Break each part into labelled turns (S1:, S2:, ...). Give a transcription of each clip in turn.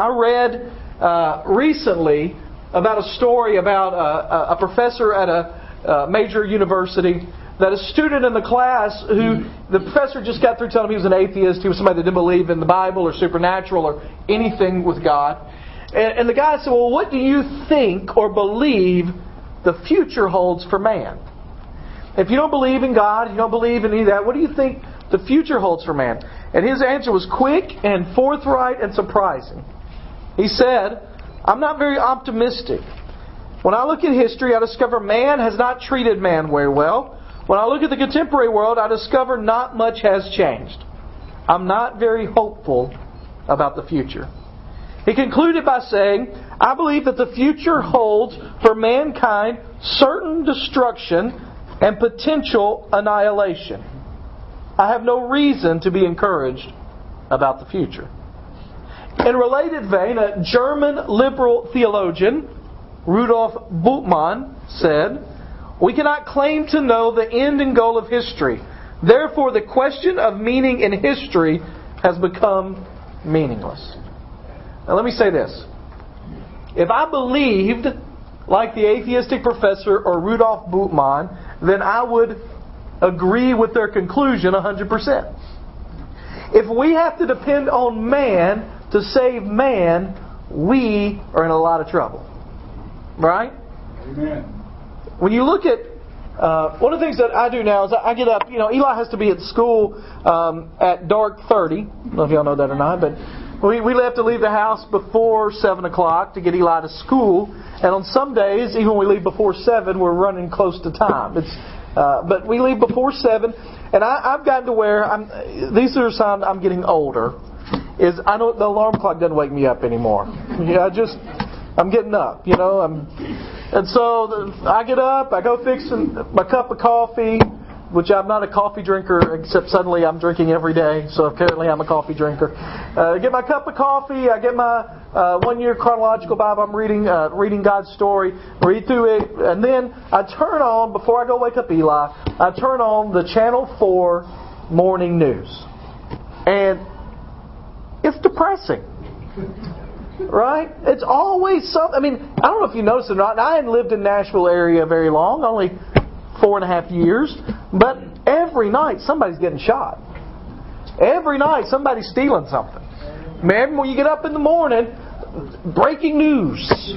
S1: I read uh, recently about a story about a, a professor at a, a major university that a student in the class who the professor just got through telling him he was an atheist, he was somebody that didn't believe in the Bible or supernatural or anything with God. And, and the guy said, Well, what do you think or believe the future holds for man? If you don't believe in God, you don't believe in any of that, what do you think the future holds for man? And his answer was quick and forthright and surprising. He said, I'm not very optimistic. When I look at history, I discover man has not treated man very well. When I look at the contemporary world, I discover not much has changed. I'm not very hopeful about the future. He concluded by saying, I believe that the future holds for mankind certain destruction and potential annihilation. I have no reason to be encouraged about the future. In related vein, a German liberal theologian, Rudolf Bultmann, said, we cannot claim to know the end and goal of history. Therefore, the question of meaning in history has become meaningless. Now, let me say this. If I believed like the atheistic professor or Rudolf Bultmann, then I would agree with their conclusion 100%. If we have to depend on man to save man, we are in a lot of trouble. Right?
S2: Amen.
S1: When you look at uh, one of the things that I do now is I get up. You know, Eli has to be at school um, at dark thirty. I don't know if y'all know that or not, but we we have to leave the house before seven o'clock to get Eli to school. And on some days, even when we leave before seven, we're running close to time. It's uh, but we leave before seven, and I, I've gotten to where I'm. These are signs I'm getting older. Is I know the alarm clock doesn't wake me up anymore. Yeah, I just I'm getting up. You know, I'm and so I get up, I go fix my cup of coffee, which I'm not a coffee drinker, except suddenly I'm drinking every day, so apparently I'm a coffee drinker. Uh, get my cup of coffee, I get my uh, one year chronological Bible, I'm reading, uh, reading God's story, read through it, and then I turn on, before I go wake up Eli, I turn on the Channel 4 morning news. And it's depressing. Right? It's always something. I mean, I don't know if you noticed or not. I hadn't lived in Nashville area very long, only four and a half years. But every night somebody's getting shot. Every night somebody's stealing something. Man, when you get up in the morning, breaking news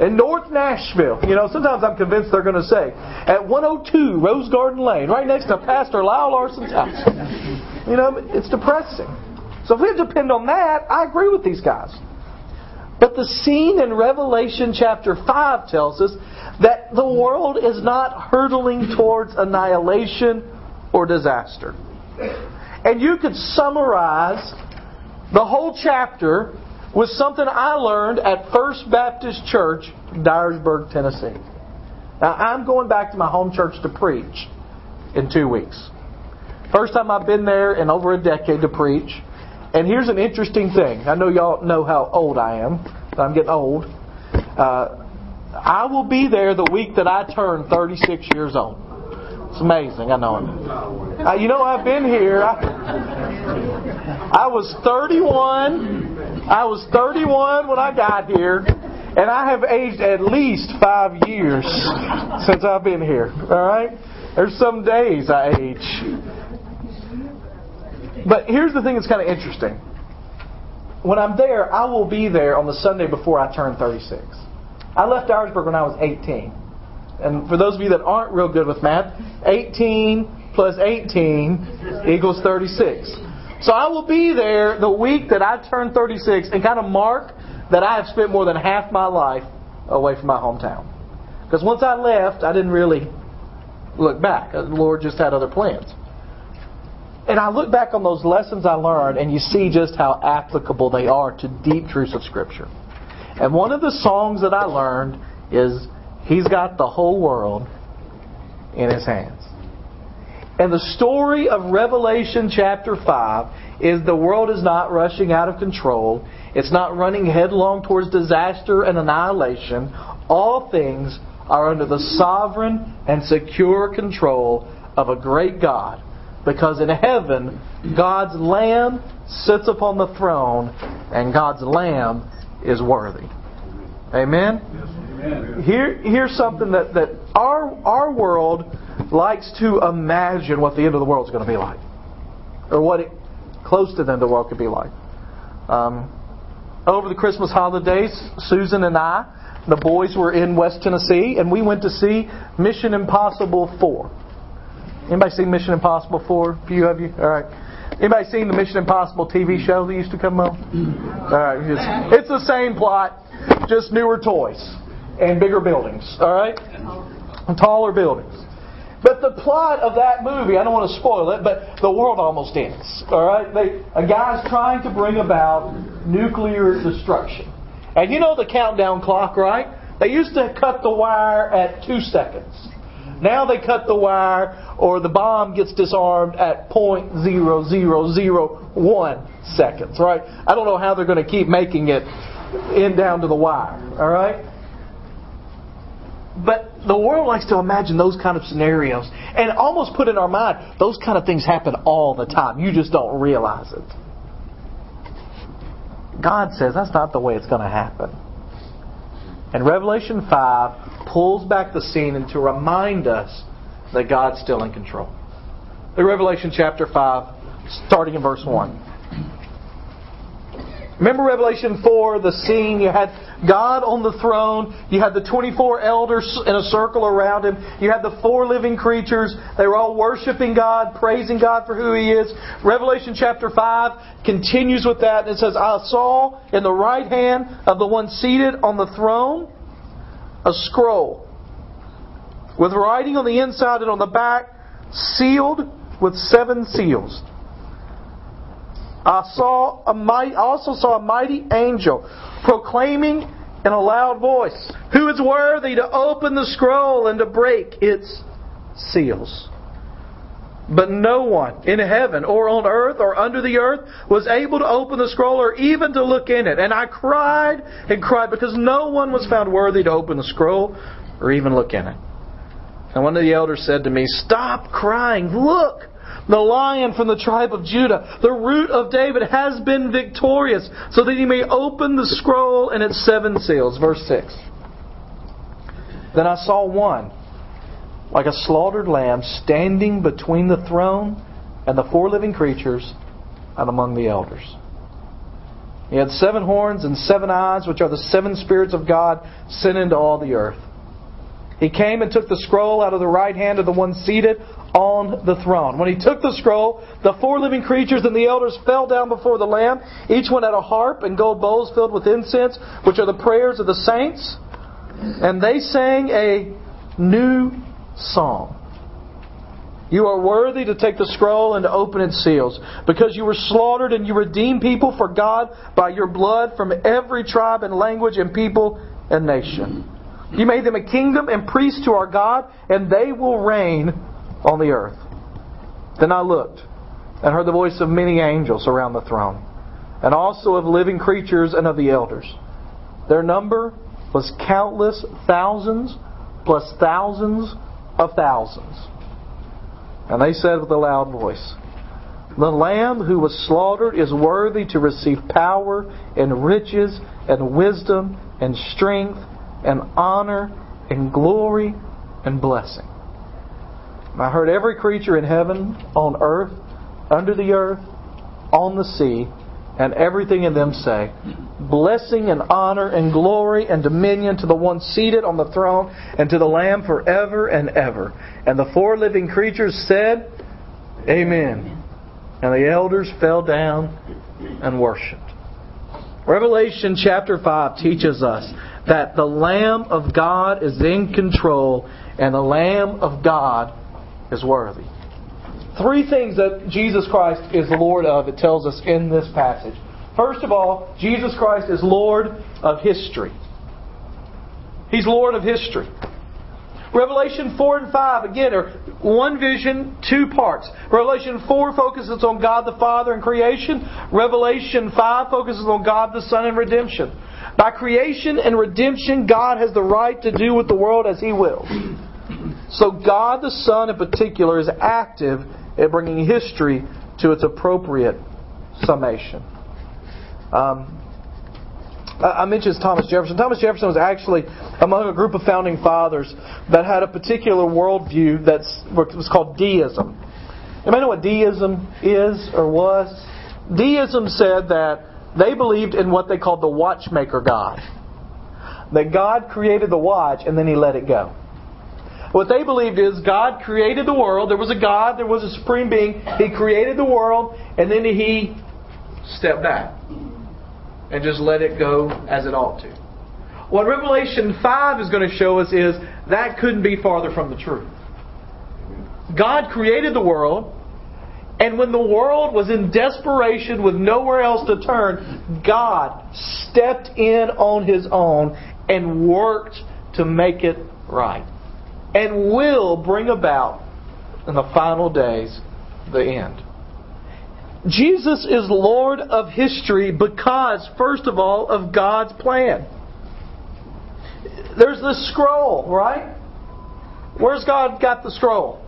S1: in North Nashville. You know, sometimes I'm convinced they're going to say at 102 Rose Garden Lane, right next to Pastor Lyle Larson's house. You know, it's depressing. So if we depend on that, I agree with these guys. But the scene in Revelation chapter 5 tells us that the world is not hurtling towards annihilation or disaster. And you could summarize the whole chapter with something I learned at First Baptist Church, Dyersburg, Tennessee. Now, I'm going back to my home church to preach in two weeks. First time I've been there in over a decade to preach. And here's an interesting thing. I know y'all know how old I am. I'm getting old. Uh, I will be there the week that I turn 36 years old. It's amazing. I know it. Uh, you know, I've been here. I, I was 31. I was 31 when I got here, and I have aged at least five years since I've been here. All right. There's some days I age. But here's the thing that's kind of interesting. When I'm there, I will be there on the Sunday before I turn 36. I left Dyersburg when I was 18. And for those of you that aren't real good with math, 18 plus 18 equals 36. So I will be there the week that I turn 36 and kind of mark that I have spent more than half my life away from my hometown. Because once I left, I didn't really look back. The Lord just had other plans. And I look back on those lessons I learned, and you see just how applicable they are to deep truths of Scripture. And one of the songs that I learned is He's got the whole world in His hands. And the story of Revelation chapter 5 is the world is not rushing out of control. It's not running headlong towards disaster and annihilation. All things are under the sovereign and secure control of a great God Because in heaven, God's Lamb sits upon the throne, and God's Lamb is worthy. Amen? Amen. Here, here's something that, that our, our world likes to imagine what the end of the world is going to be like, or what it, close to the end of the world could be like. Um, over the Christmas holidays, Susan and I, the boys were in West Tennessee, and we went to see Mission Impossible 4. Anybody seen Mission Impossible 4? A few of you? All right. Anybody seen the Mission Impossible TV show that used to come on? All right. It's, it's the same plot, just newer toys and bigger buildings. All right? And taller buildings. But the plot of that movie, I don't want to spoil it, but the world almost ends. All right? They, a guy's trying to bring about nuclear destruction. And you know the countdown clock, right? They used to cut the wire at two seconds. Now they cut the wire or the bomb gets disarmed at 0.0001 seconds, right? I don't know how they're going to keep making it in down to the wire, all right? But the world likes to imagine those kind of scenarios and almost put in our mind those kind of things happen all the time. You just don't realize it. God says that's not the way it's going to happen. And Revelation 5 pulls back the scene and to remind us that God's still in control. In Revelation chapter 5, starting in verse 1. Remember Revelation 4, the scene? You had God on the throne. You had the 24 elders in a circle around him. You had the four living creatures. They were all worshiping God, praising God for who He is. Revelation chapter 5 continues with that. And it says, I saw in the right hand of the one seated on the throne a scroll with writing on the inside and on the back, sealed with seven seals. I saw a mighty, also saw a mighty angel proclaiming in a loud voice, Who is worthy to open the scroll and to break its seals? But no one in heaven or on earth or under the earth was able to open the scroll or even to look in it. And I cried and cried because no one was found worthy to open the scroll or even look in it. And one of the elders said to me, Stop crying. Look, the lion from the tribe of Judah, the root of David, has been victorious, so that he may open the scroll and its seven seals. Verse 6. Then I saw one, like a slaughtered lamb, standing between the throne and the four living creatures and among the elders. He had seven horns and seven eyes, which are the seven spirits of God sent into all the earth. He came and took the scroll out of the right hand of the one seated on the throne. When he took the scroll, the four living creatures and the elders fell down before the Lamb. Each one had a harp and gold bowls filled with incense, which are the prayers of the saints. And they sang a new song. You are worthy to take the scroll and to open its seals, because you were slaughtered and you redeemed people for God by your blood from every tribe and language and people and nation. You made them a kingdom and priests to our God, and they will reign on the earth. Then I looked and heard the voice of many angels around the throne, and also of living creatures and of the elders. Their number was countless thousands plus thousands of thousands. And they said with a loud voice, The Lamb who was slaughtered is worthy to receive power and riches and wisdom and strength and honor and glory and blessing. I heard every creature in heaven, on earth, under the earth, on the sea, and everything in them say, Blessing and honor and glory and dominion to the one seated on the throne and to the Lamb forever and ever. And the four living creatures said, Amen. And the elders fell down and worshiped. Revelation chapter 5 teaches us that the Lamb of God is in control and the Lamb of God is worthy. Three things that Jesus Christ is Lord of, it tells us in this passage. First of all, Jesus Christ is Lord of history. He's Lord of history. Revelation 4 and 5, again, are one vision, two parts. Revelation 4 focuses on God the Father and creation. Revelation 5 focuses on God the Son and redemption. By creation and redemption, God has the right to do with the world as He wills. So God the Son in particular is active at bringing history to its appropriate summation. Um, I mentioned Thomas Jefferson. Thomas Jefferson was actually among a group of founding fathers that had a particular worldview that was called deism. You know what deism is or was? Deism said that they believed in what they called the watchmaker God. That God created the watch and then he let it go. What they believed is God created the world. There was a God, there was a supreme being. He created the world and then he stepped back and just let it go as it ought to. What Revelation 5 is going to show us is that couldn't be farther from the truth. God created the world, and when the world was in desperation with nowhere else to turn, God stepped in on His own and worked to make it right. And will bring about in the final days the end. Jesus is Lord of history because, first of all, of God's plan. There's the scroll, right? Where's God got the scroll?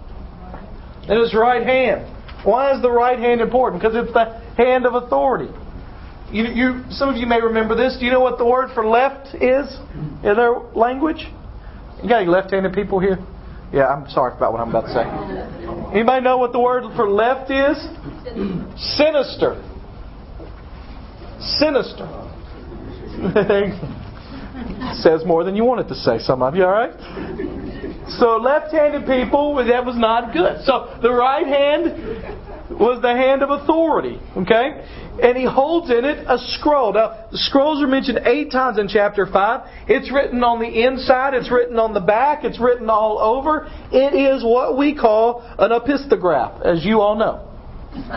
S1: In his right hand. Why is the right hand important? Because it's the hand of authority. You, you, some of you may remember this. Do you know what the word for left is in their language? You got any left-handed people here? Yeah, I'm sorry about what I'm about to say. Anybody know what the word for left is? Sinister. Sinister. Says more than you wanted to say, some of you, alright? So left handed people, that was not good. So the right hand was the hand of authority. Okay? And he holds in it a scroll. Now, the scrolls are mentioned eight times in chapter 5. It's written on the inside, it's written on the back, it's written all over. It is what we call an opisthograph, as you all know.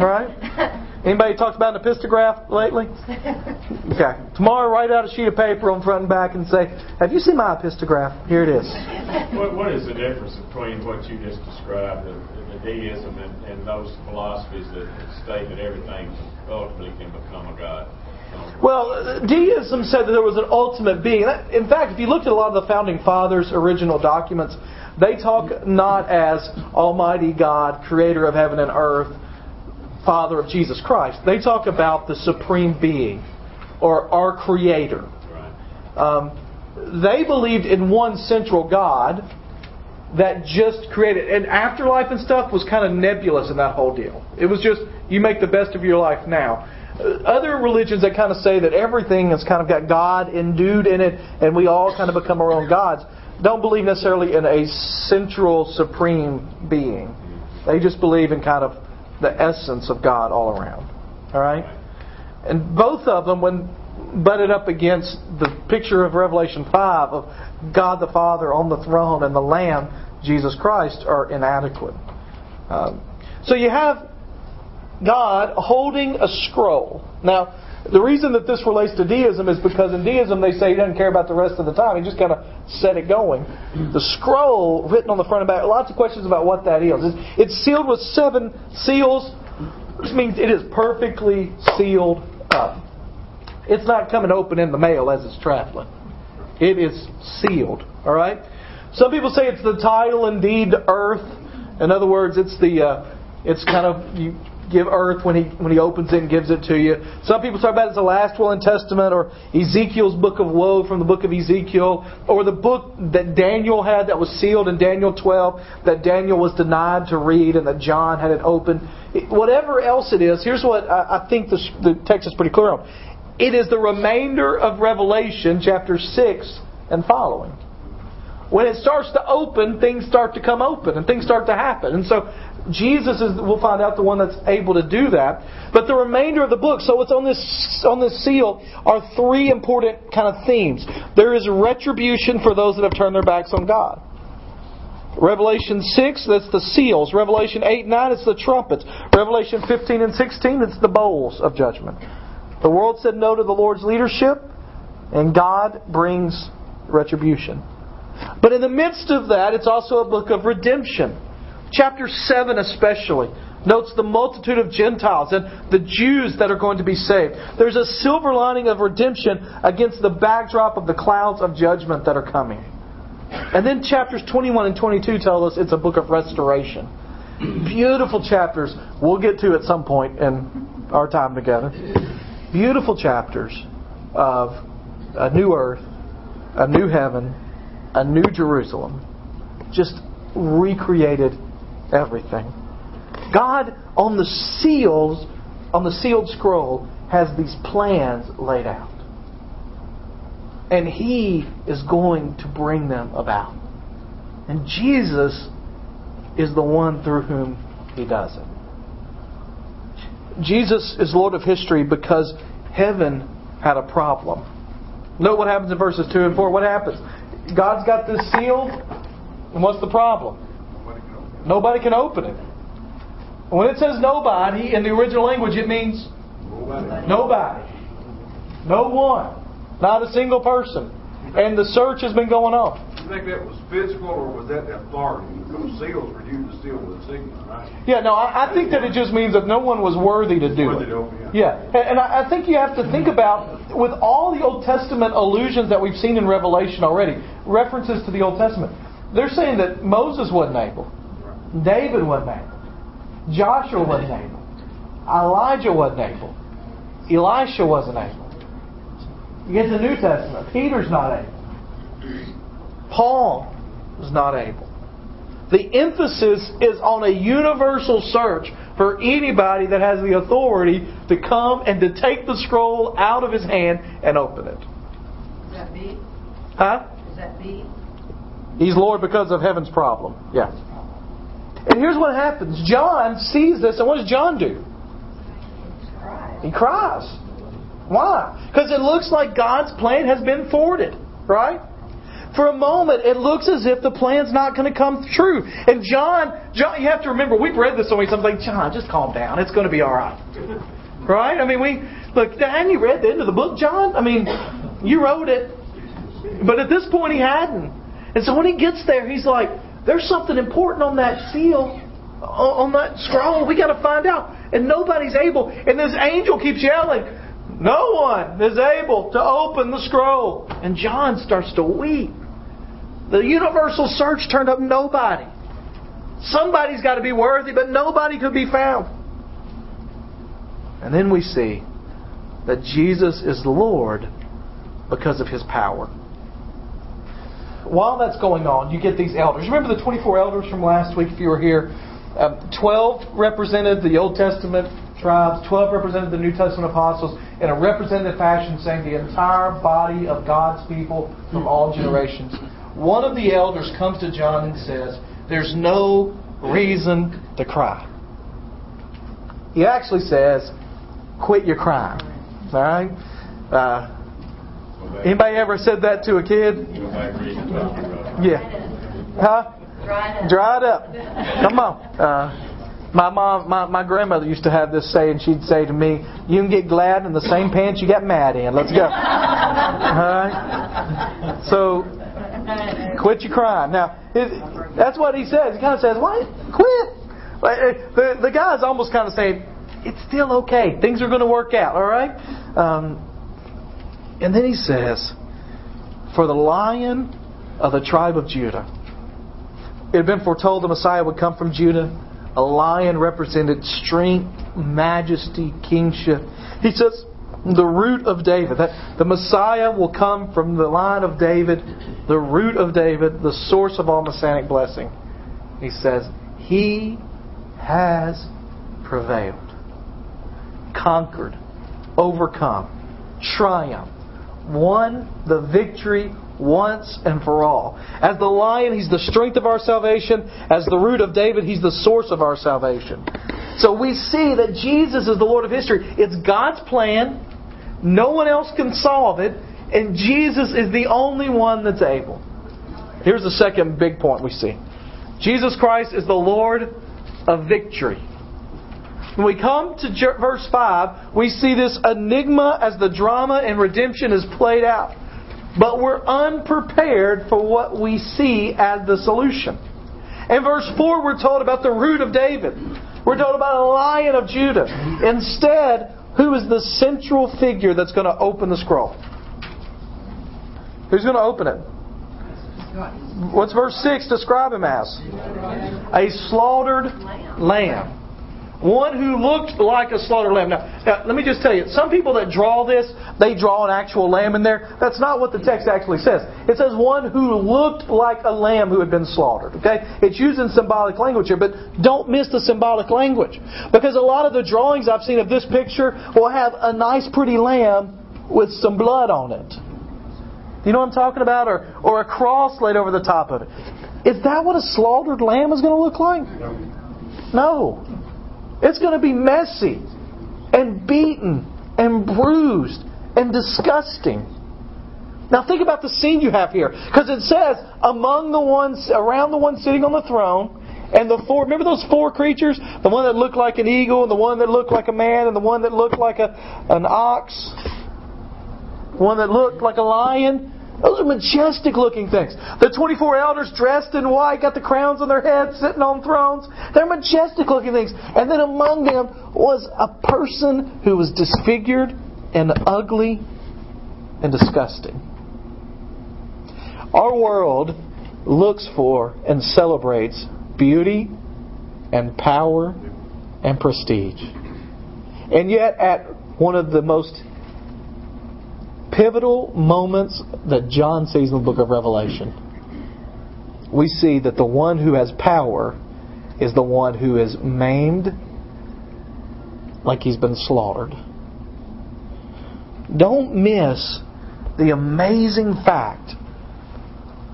S1: right? Anybody talked about an opisthograph lately? Okay. Tomorrow, write out a sheet of paper on front and back and say, "Have you seen my opisthograph? Here it is."
S2: What, what is the difference between what you just described, the, the deism, and, and those philosophies that state that everything ultimately can become a god?
S1: Well, deism said that there was an ultimate being. In fact, if you looked at a lot of the founding fathers' original documents, they talk not as Almighty God, creator of heaven and earth, Father of Jesus Christ. They talk about the supreme being or our creator. Um, they believed in one central God that just created. And afterlife and stuff was kind of nebulous in that whole deal. It was just, you make the best of your life now. Uh, other religions that kind of say that everything has kind of got God endued in it and we all kind of become our own gods don't believe necessarily in a central supreme being. They just believe in kind of the essence of God all around. All right? And both of them, when butted up against the picture of Revelation 5 of God the Father on the throne and the Lamb, Jesus Christ, are inadequate. Um, so you have God holding a scroll. Now, the reason that this relates to deism is because in deism they say he doesn't care about the rest of the time. He just kind of set it going. The scroll written on the front and back, lots of questions about what that is. It's sealed with seven seals, which means it is perfectly sealed up. It's not coming open in the mail as it's traveling. It is sealed. All right. Some people say it's the title and deed to earth. In other words, it's the uh, it's kind of you give earth when he when he opens it and gives it to you. Some people talk about it as the last will and testament or Ezekiel's book of woe from the book of Ezekiel or the book that Daniel had that was sealed in Daniel 12 that Daniel was denied to read and that John had it open. Whatever else it is, here's what I, think the, the text is pretty clear on. It is the remainder of Revelation chapter 6 and following when it starts to open, things start to come open and things start to happen. And so Jesus is, we'll find out, the one that's able to do that. But the remainder of the book, so what's on this, on this seal are three important kind of themes. There is retribution for those that have turned their backs on God. Revelation 6, that's the seals. Revelation 8 9, it's the trumpets. Revelation 15 and 16, it's the bowls of judgment. The world said no to the Lord's leadership, and God brings retribution. But in the midst of that, it's also a book of redemption. Chapter 7 especially notes the multitude of Gentiles and the Jews that are going to be saved. There's a silver lining of redemption against the backdrop of the clouds of judgment that are coming. And then chapters 21 and 22 tell us it's a book of restoration. Beautiful chapters. We'll get to at some point in our time together. Beautiful chapters of a new earth, a new heaven, a new Jerusalem. Just recreated everything. God on the seals, on the sealed scroll, has these plans laid out. And He is going to bring them about. And Jesus is the one through whom He does it. Jesus is Lord of history because heaven had a problem. Note what happens in verses 2 and 4. What happens? God's got this sealed, and what's the problem? Nobody can open it. When it says nobody in the original language, it means nobody. nobody. No one. Not a single person. And the search has been going on.
S3: You think that was physical or was that authority? Because seals were used to seal with signals, right?
S1: Yeah, no, I, I, think that it just means that no one was worthy to do
S3: worthy
S1: it.
S3: To open,
S1: yeah, yeah. and, and I, I think you have to think about, with all the Old Testament allusions that we've seen in Revelation already, references to the Old Testament, they're saying that Moses wasn't able. David wasn't able. Joshua wasn't able. Elijah wasn't able. Elisha wasn't able. You get to the New Testament, Peter's not able. Paul was not able. The emphasis is on a universal search for anybody that has the authority to come and to take the scroll out of his hand and open it.
S4: Is that B?
S1: Huh?
S4: Is that B?
S1: He's Lord because of heaven's problem. Yeah. And here's what happens John sees this, and what does John do? He cries. Why? Because it looks like God's plan has been thwarted, right? For a moment, it looks as if the plan's not going to come true. And John, John, you have to remember, we've read this so many times. Like John, just calm down. It's going to be all right, right? I mean, we look. Hadn't you read the end of the book, John? I mean, you wrote it, but at this point, he hadn't. And so when he gets there, he's like, there's something important on that seal, on that scroll. We got to find out. And nobody's able. And this angel keeps yelling, No one is able to open the scroll. And John starts to weep. The universal search turned up nobody. Somebody's got to be worthy, but nobody could be found. And then we see that Jesus is Lord because of his power while that's going on, you get these elders. Remember the 24 elders from last week if you were here? Um, 12 represented the Old Testament tribes, 12 represented the New Testament apostles in a representative fashion, saying the entire body of God's people from all generations. One of the elders comes to John and says, There's no reason to cry. He actually says, Quit your crying. All right? Uh, Anybody ever said that to a kid? Yeah. Huh? Dried up. Come on. Uh, my mom, my, my grandmother used to have this saying. She'd say to me, "You can get glad in the same pants you got mad in. Let's go." All right. So, quit your crying. Now, it, that's what he says. He kind of says, "What? Quit." Uh, the the guy's almost kind of saying, "It's still okay. Things are going to work out." All right. Um, and then he says, For the lion of the tribe of Judah. It had been foretold the Messiah would come from Judah. A lion represented strength, majesty, kingship. He says, the root of David. That the Messiah will come from the line of David, the root of David, the source of all messianic blessing. He says, He has prevailed, conquered, overcome, triumphed won the victory once and for all. As the lion, he's the strength of our salvation. As the root of David, he's the source of our salvation. So we see that Jesus is the Lord of history. It's God's plan. No one else can solve it. And Jesus is the only one that's able. Here's the second big point we see Jesus Christ is the Lord of victory. When we come to verse 5, we see this enigma as the drama and redemption is played out. But we're unprepared for what we see as the solution. In verse 4, we're told about the root of David. We're told about a lion of Judah. Instead, who is the central figure that's going to open the scroll? Who's going to open it? What's verse 6 describe him as? A slaughtered lamb. One who looked like a slaughtered lamb. Now, now, let me just tell you, some people that draw this, they draw an actual lamb in there. That's not what the text actually says. It says one who looked like a lamb who had been slaughtered. Okay? It's using symbolic language here, but don't miss the symbolic language. Because a lot of the drawings I've seen of this picture will have a nice pretty lamb with some blood on it. You know what I'm talking about? Or, or a cross laid over the top of it. Is that what a slaughtered lamb is going to look like? No. It's going to be messy and beaten and bruised and disgusting. Now think about the scene you have here. Because it says, among the ones, around the one sitting on the throne, and the four, remember those four creatures? The one that looked like an eagle, and the one that looked like a man, and the one that looked like a, an ox, one that looked like a lion. Those are majestic looking things. The 24 elders dressed in white, got the crowns on their heads, sitting on thrones. They're majestic looking things. And then among them was a person who was disfigured and ugly and disgusting. Our world looks for and celebrates beauty and power and prestige. And yet, at one of the most pivotal moments that John sees in the book of Revelation, we see that the one who has power is the one who is maimed like he's been slaughtered. Don't miss the amazing fact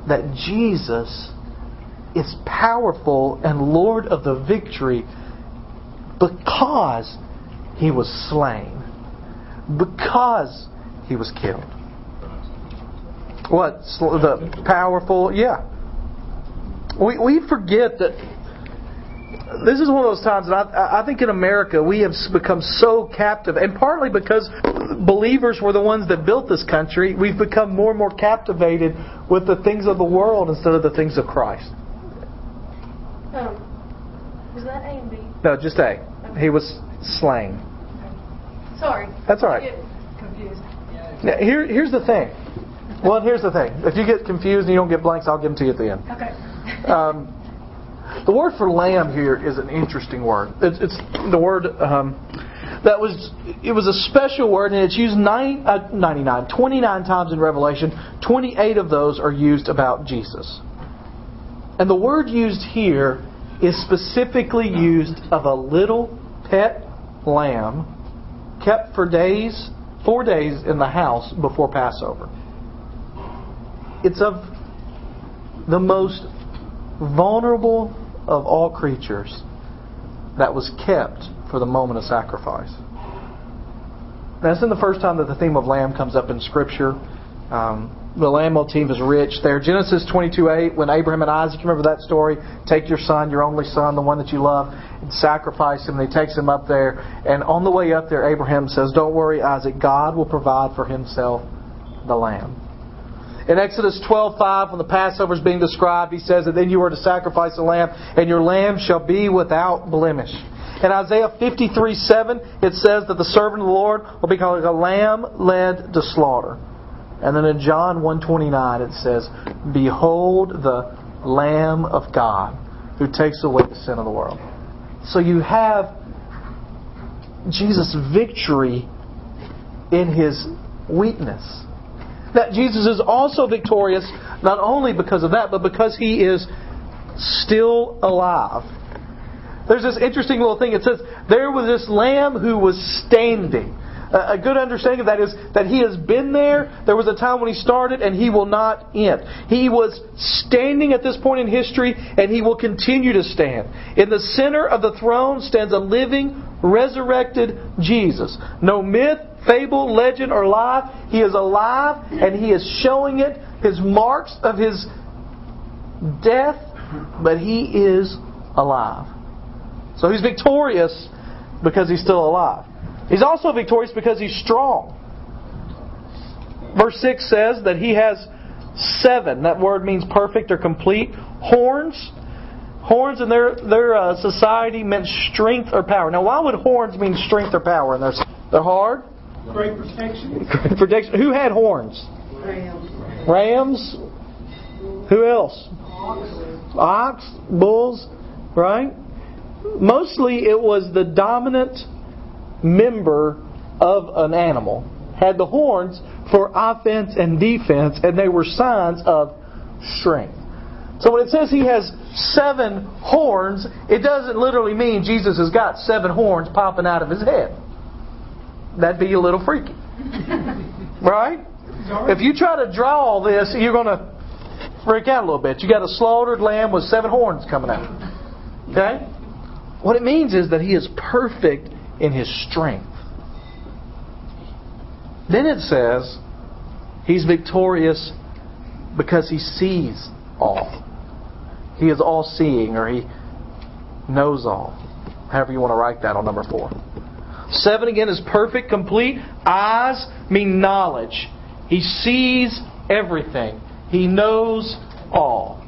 S1: that Jesus is powerful and Lord of the victory because he was slain, because he was killed. What? The powerful? Yeah. We, we forget that this is one of those times that I, I think in America we have become so captive, and partly because believers were the ones that built this country, we've become more and more captivated with the things of the world instead of the things of Christ.
S5: Um, was that A and B?
S1: No, just A. He was slain.
S5: Sorry.
S1: That's all right.
S5: confused.
S1: Now, here, here's the thing. Well, here's the thing. If you get confused and you don't get blanks, I'll give them to you at the end.
S5: Okay.
S1: Um, the word for lamb here is an interesting word. It's, it's the word um, that was it was a special word, and it's used uh, 99, 29 times in Revelation. 28 of those are used about Jesus. And the word used here is specifically used of a little pet lamb kept for days, four days in the house before Passover. It's of the most vulnerable of all creatures that was kept for the moment of sacrifice. now That's in the first time that the theme of lamb comes up in Scripture. Um, the lamb motif is rich there. Genesis 22:8, when Abraham and Isaac, remember that story? Take your son, your only son, the one that you love, and sacrifice him. And he takes him up there. And on the way up there, Abraham says, Don't worry, Isaac, God will provide for himself the lamb. In Exodus 12:5, when the Passover is being described, he says that then you are to sacrifice a lamb, and your lamb shall be without blemish. In Isaiah 53:7, it says that the servant of the Lord will be like a lamb led to slaughter. And then in John 1:29, it says, "Behold the Lamb of God who takes away the sin of the world." So you have Jesus' victory in his weakness that Jesus is also victorious not only because of that, but because he is still alive. There's this interesting little thing. It says, There was this lamb who was standing. A good understanding of that is that he has been there. There was a time when he started and he will not end. He was standing at this point in history and he will continue to stand. In the center of the throne stands a living, resurrected Jesus. No myth, fable, legend, or lie. He is alive and he is showing it, his marks of his death, but he is alive. So he's victorious because he's still alive. He's also victorious because he's strong. Verse 6 says that he has seven. That word means perfect or complete. Horns. Horns in their, their uh, society meant strength or power. Now, why would horns mean strength or power? And they're, they're hard?
S6: Great protection.
S1: Great protection. Who had horns?
S4: Rams.
S1: Rams? Who else? Ox, bulls, right? Mostly it was the dominant member of an animal. Had the horns for offense and defense, and they were signs of strength. So when it says he has seven horns, it doesn't literally mean Jesus has got seven horns popping out of his head. That'd be a little freaky. right? If you try to draw all this, you're going to freak out a little bit. You got a slaughtered lamb with seven horns coming out. Okay? What it means is that he is perfect in his strength. Then it says he's victorious because he sees all. He is all seeing or he knows all. However you want to write that on number four. Seven again is perfect, complete. Eyes mean knowledge. He sees everything. He knows all.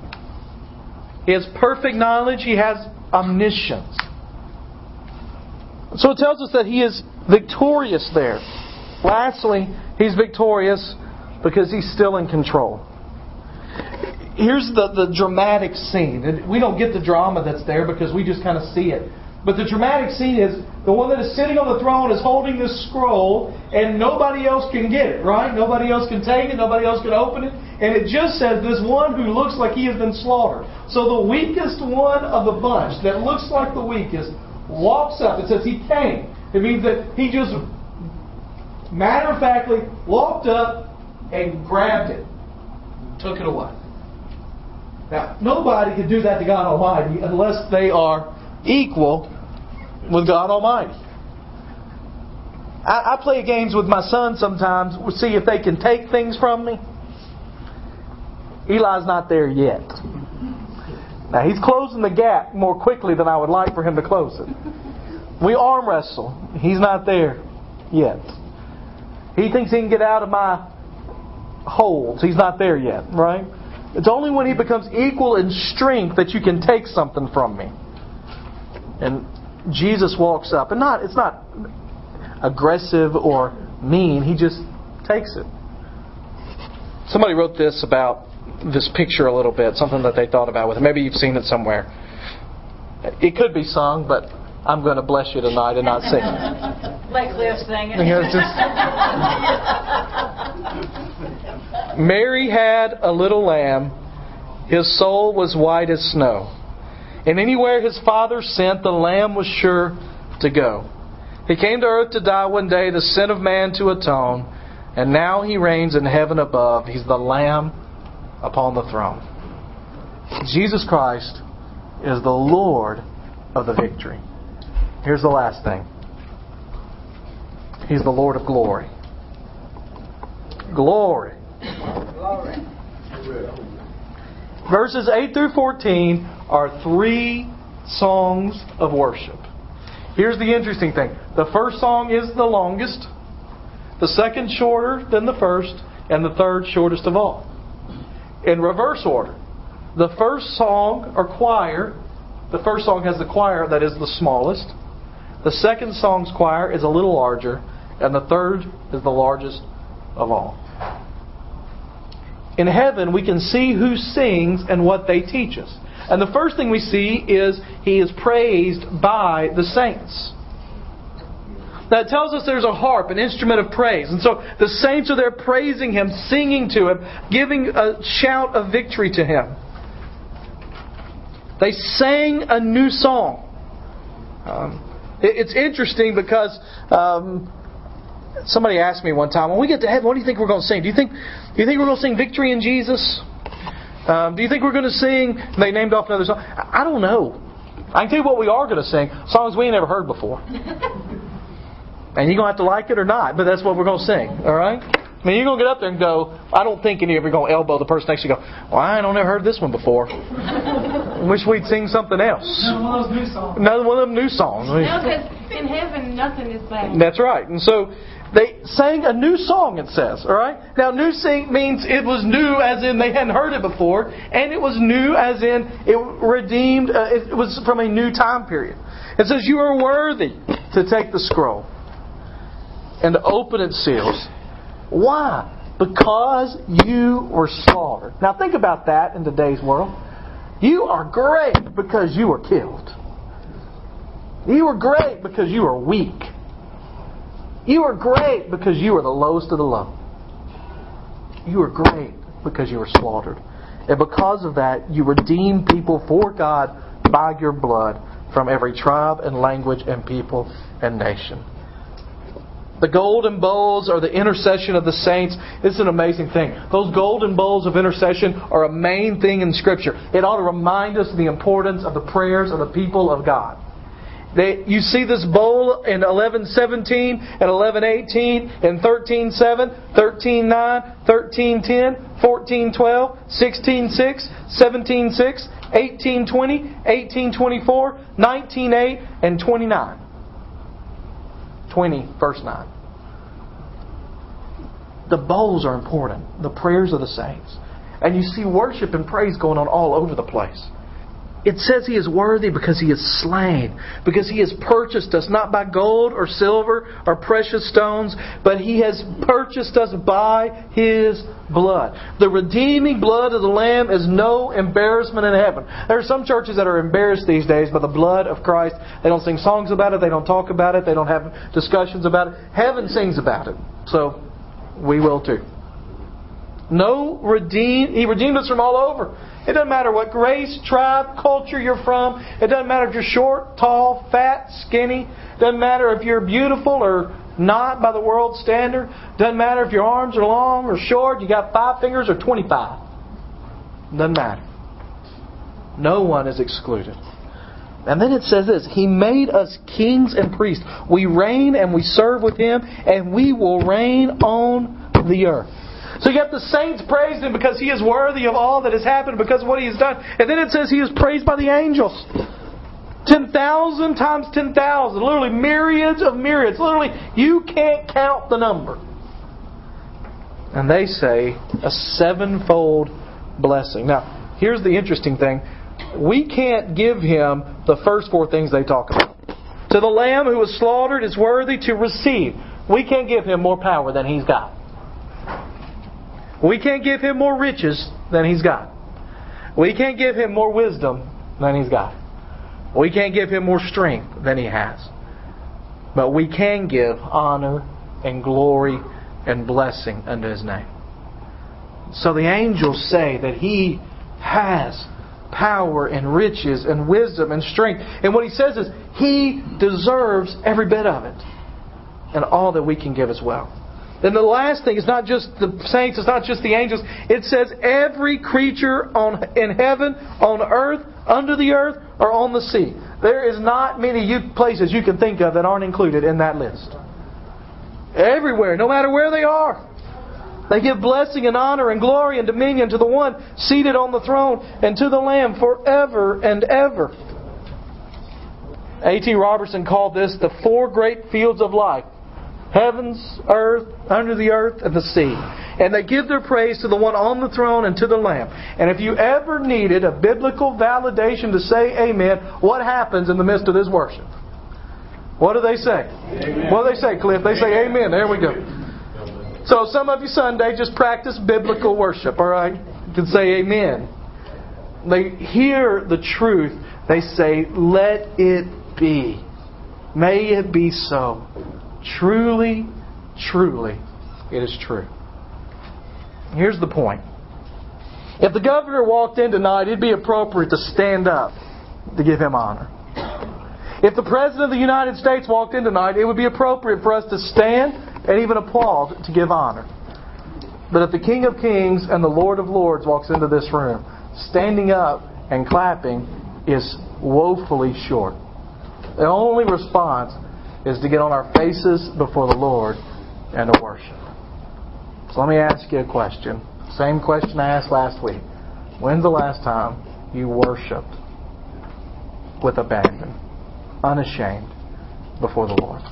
S1: He has perfect knowledge. He has omniscience. So it tells us that he is victorious there. Lastly, he's victorious because he's still in control. Here's the, the dramatic scene. We don't get the drama that's there because we just kind of see it. But the dramatic scene is the one that is sitting on the throne is holding this scroll, and nobody else can get it, right? Nobody else can take it, nobody else can open it. And it just says this one who looks like he has been slaughtered. So the weakest one of the bunch, that looks like the weakest, walks up. It says he came. It means that he just matter of factly walked up and grabbed it, took it away. Now, nobody can do that to God Almighty unless they are equal with God Almighty. I, I play games with my son sometimes, to see if they can take things from me. Eli's not there yet. Now he's closing the gap more quickly than I would like for him to close it. We arm wrestle. He's not there yet. He thinks he can get out of my holds. He's not there yet, right? It's only when he becomes equal in strength that you can take something from me. And Jesus walks up, and not it's not aggressive or mean. He just takes it. Somebody wrote this about this picture a little bit, something that they thought about with it. Maybe you've seen it somewhere. It could be sung, but I'm going to bless you tonight and not sing it.
S4: Like Cliff singing.
S1: Yeah, it's just- Mary had a little lamb. His soul was white as snow. And anywhere his father sent, the lamb was sure to go. He came to earth to die one day, the sin of man to atone. And now he reigns in heaven above. He's the lamb upon the throne. Jesus Christ is the Lord of the victory. Here's the last thing. He's the Lord of glory. Glory. Verses 8 through 14 are three songs of worship. Here's the interesting thing the first song is the longest, the second shorter than the first, and the third shortest of all. In reverse order. The first song or choir, the first song has the choir that is the smallest. The second song's choir is a little larger, and the third is the largest of all. In heaven, we can see who sings and what they teach us. And the first thing we see is he is praised by the saints. That tells us there's a harp, an instrument of praise. And so the saints are there praising him, singing to him, giving a shout of victory to him. They sang a new song. Um, it, it's interesting because um, somebody asked me one time, when we get to heaven, what do you think we're going to sing? Do you think, do you think we're going to sing Victory in Jesus? Um, do you think we're going to sing? They named off another song. I I don't know. I can tell you what we are going to sing songs we ain't never heard before. And you're going to have to like it or not, but that's what we're going to sing. All right? I mean, you're going to get up there and go, I don't think any of you are going to elbow the person next to you and go, well, I don't ever heard this one before. Wish we'd sing something else.
S5: One of those new songs.
S1: Another one of them new songs.
S5: No, because in heaven, nothing is bad.
S1: That's right. And so they sang a new song, it says. All right? Now, new sing means it was new as in they hadn't heard it before, and it was new as in it redeemed, uh, it was from a new time period. It says, You are worthy to take the scroll and to open its seals. Why? because you were slaughtered. Now think about that in today's world. You are great because you were killed. You were great because you were weak. You were great because you were the lowest of the low. You were great because you were slaughtered. And because of that, you redeemed people for God by your blood from every tribe and language and people and nation. The golden bowls are the intercession of the saints. It's an amazing thing. Those golden bowls of intercession are a main thing in Scripture. It ought to remind us of the importance of the prayers of the people of God. They, you see this bowl in 11:17 and 11:18 and 13:7, 13:9, 13:10, 14:12, 16:6, 17:6, 18:20, 18:24, 19:8, and 29. 20 verse 9. The bowls are important. The prayers of the saints. And you see worship and praise going on all over the place. It says he is worthy because he is slain, because he has purchased us not by gold or silver or precious stones, but he has purchased us by his blood. The redeeming blood of the Lamb is no embarrassment in heaven. There are some churches that are embarrassed these days by the blood of Christ. They don't sing songs about it, they don't talk about it, they don't have discussions about it. Heaven sings about it. So we will too. No redeem he redeemed us from all over. It doesn't matter what race, tribe, culture you're from. It doesn't matter if you're short, tall, fat, skinny. It doesn't matter if you're beautiful or not by the world's standard. It doesn't matter if your arms are long or short, you got five fingers or 25. It doesn't matter. No one is excluded. And then it says this He made us kings and priests. We reign and we serve with Him, and we will reign on the earth. So yet the saints praised him because he is worthy of all that has happened because of what he has done. And then it says he is praised by the angels. 10,000 times 10,000. Literally myriads of myriads. Literally, you can't count the number. And they say a sevenfold blessing. Now, here's the interesting thing. We can't give him the first four things they talk about. To the Lamb who was slaughtered is worthy to receive. We can't give him more power than he's got. We can't give him more riches than he's got. We can't give him more wisdom than he's got. We can't give him more strength than he has. But we can give honor and glory and blessing unto his name. So the angels say that he has power and riches and wisdom and strength. And what he says is he deserves every bit of it and all that we can give as well. Then the last thing is not just the saints, it's not just the angels. It says every creature on in heaven, on earth, under the earth, or on the sea. There is not many places you can think of that aren't included in that list. Everywhere, no matter where they are. They give blessing and honor and glory and dominion to the one seated on the throne and to the Lamb forever and ever. A.T. Robertson called this the four great fields of life heavens, earth, under the earth, and the sea. And they give their praise to the one on the throne and to the Lamb. And if you ever needed a biblical validation to say amen, what happens in the midst of this worship? What do they say? Amen. What do they say, Cliff? They say amen. There we go. So some of you Sunday just practice biblical worship, all right? You can say amen. They hear the truth. They say, let it be. May it be so. Truly, truly, it is true. Here's the point. If the governor walked in tonight, it'd be appropriate to stand up to give him honor. If the President of the United States walked in tonight, it would be appropriate for us to stand and even applaud to give honor. But if the King of Kings and the Lord of Lords walks into this room, standing up and clapping is woefully short. The only response is to get on our faces before the Lord and to worship. So let me ask you a question. Same question I asked last week. When's the last time you worshiped with abandon, unashamed, before the Lord?